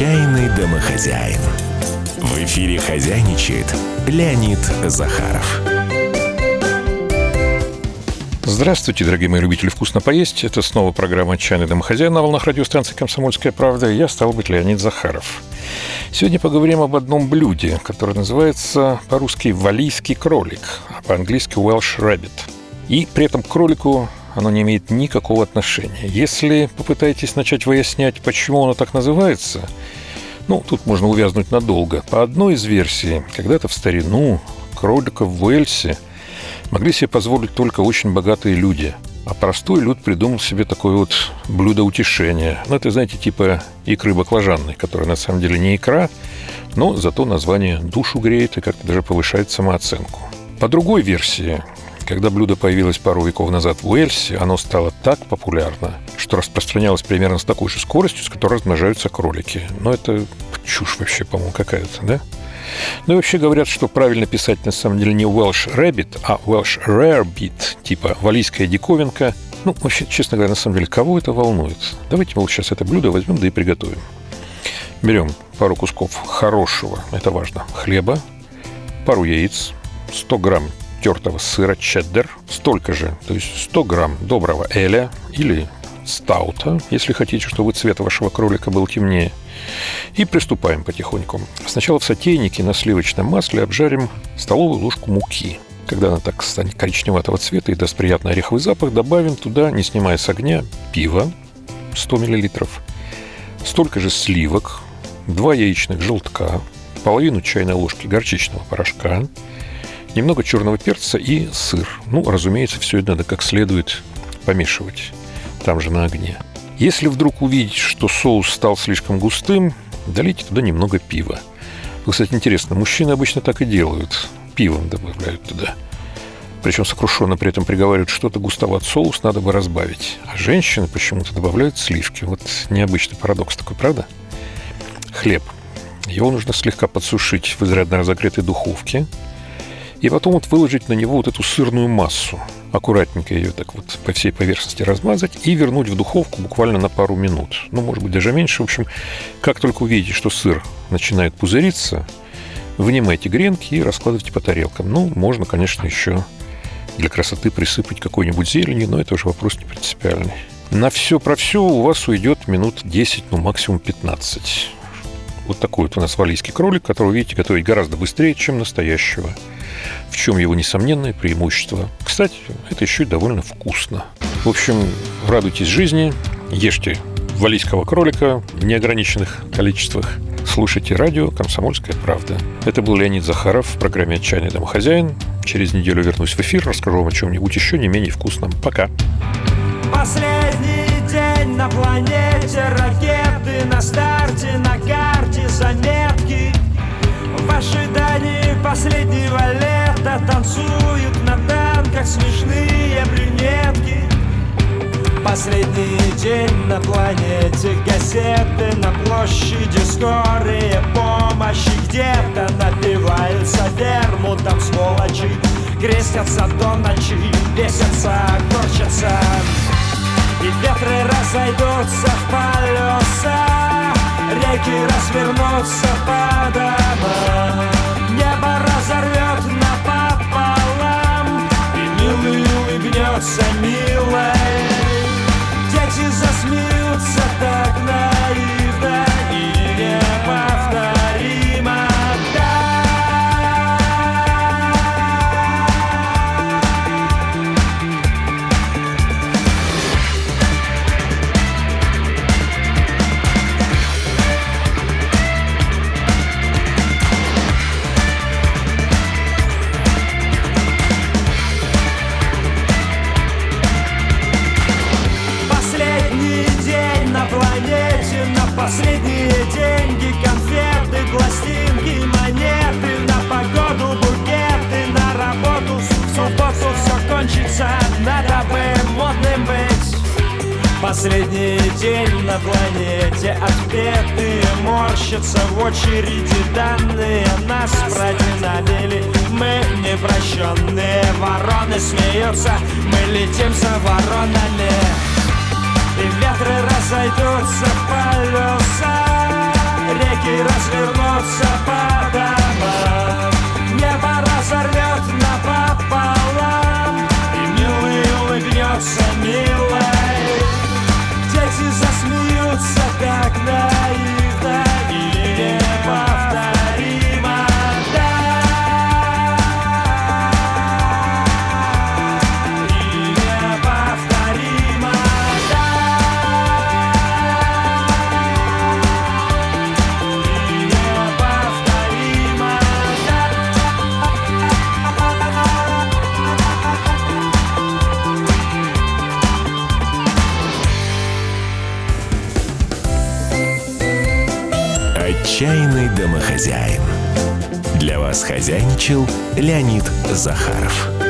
Отчаянный домохозяин. В эфире хозяйничает Леонид Захаров. Здравствуйте, дорогие мои любители вкусно поесть. Это снова программа «Отчаянный домохозяин» на волнах радиостанции «Комсомольская правда». Я стал быть Леонид Захаров. Сегодня поговорим об одном блюде, которое называется по-русски «валийский кролик», а по-английски «Welsh rabbit». И при этом кролику оно не имеет никакого отношения. Если попытаетесь начать выяснять, почему оно так называется, ну, тут можно увязнуть надолго. По одной из версий, когда-то в старину кролика в Уэльсе могли себе позволить только очень богатые люди. А простой люд придумал себе такое вот блюдо утешения. Ну, это, знаете, типа икры баклажанной, которая на самом деле не икра, но зато название душу греет и как-то даже повышает самооценку. По другой версии, когда блюдо появилось пару веков назад в Уэльсе, оно стало так популярно, что распространялось примерно с такой же скоростью, с которой размножаются кролики. Но это чушь вообще, по-моему, какая-то, да? Ну и вообще говорят, что правильно писать на самом деле не Welsh Rabbit, а Welsh Rarebit, типа валийская диковинка. Ну, вообще, честно говоря, на самом деле, кого это волнует? Давайте мы вот сейчас это блюдо возьмем, да и приготовим. Берем пару кусков хорошего, это важно, хлеба, пару яиц, 100 грамм тертого сыра чеддер, столько же, то есть 100 грамм доброго эля или стаута, если хотите, чтобы цвет вашего кролика был темнее. И приступаем потихоньку. Сначала в сотейнике на сливочном масле обжарим столовую ложку муки. Когда она так станет коричневатого цвета и даст приятный ореховый запах, добавим туда, не снимая с огня, пиво 100 мл, столько же сливок, 2 яичных желтка, половину чайной ложки горчичного порошка, немного черного перца и сыр. Ну, разумеется, все это надо как следует помешивать там же на огне. Если вдруг увидите, что соус стал слишком густым, долейте туда немного пива. Кстати, интересно, мужчины обычно так и делают. Пивом добавляют туда. Причем сокрушенно при этом приговаривают, что-то густоват соус, надо бы разбавить. А женщины почему-то добавляют сливки. Вот необычный парадокс такой, правда? Хлеб. Его нужно слегка подсушить в изрядно разогретой духовке – и потом вот выложить на него вот эту сырную массу. Аккуратненько ее так вот по всей поверхности размазать и вернуть в духовку буквально на пару минут. Ну, может быть, даже меньше. В общем, как только увидите, что сыр начинает пузыриться, вынимайте гренки и раскладывайте по тарелкам. Ну, можно, конечно, еще для красоты присыпать какой-нибудь зеленью, но это уже вопрос не принципиальный. На все про все у вас уйдет минут 10, ну максимум 15. Вот такой вот у нас валийский кролик, который, видите, готовить гораздо быстрее, чем настоящего в чем его несомненное преимущество. Кстати, это еще и довольно вкусно. В общем, радуйтесь жизни, ешьте валийского кролика в неограниченных количествах. Слушайте радио «Комсомольская правда». Это был Леонид Захаров в программе «Отчаянный домохозяин». Через неделю вернусь в эфир, расскажу вам о чем-нибудь еще не менее вкусном. Пока. Последний день на планете, ракеты на старте, на карте заметки. В ожидании последнего лета Танцуют на танках смешные брюнетки. Последний день на планете Газеты на площади Скорые помощи. Где-то напиваются вермутом сволочи. Крестятся до ночи, бесятся, корчатся. И ветры разойдутся в полюса Реки развернутся по домам Небо разорвет Последний день на планете. Отпетые морщатся в очереди. Данные нас продинамили Мы непрощенные. Вороны смеются. Мы летим за воронами. И ветры разойдутся в полюса Отчаянный домохозяин. Для вас хозяйничал Леонид Захаров.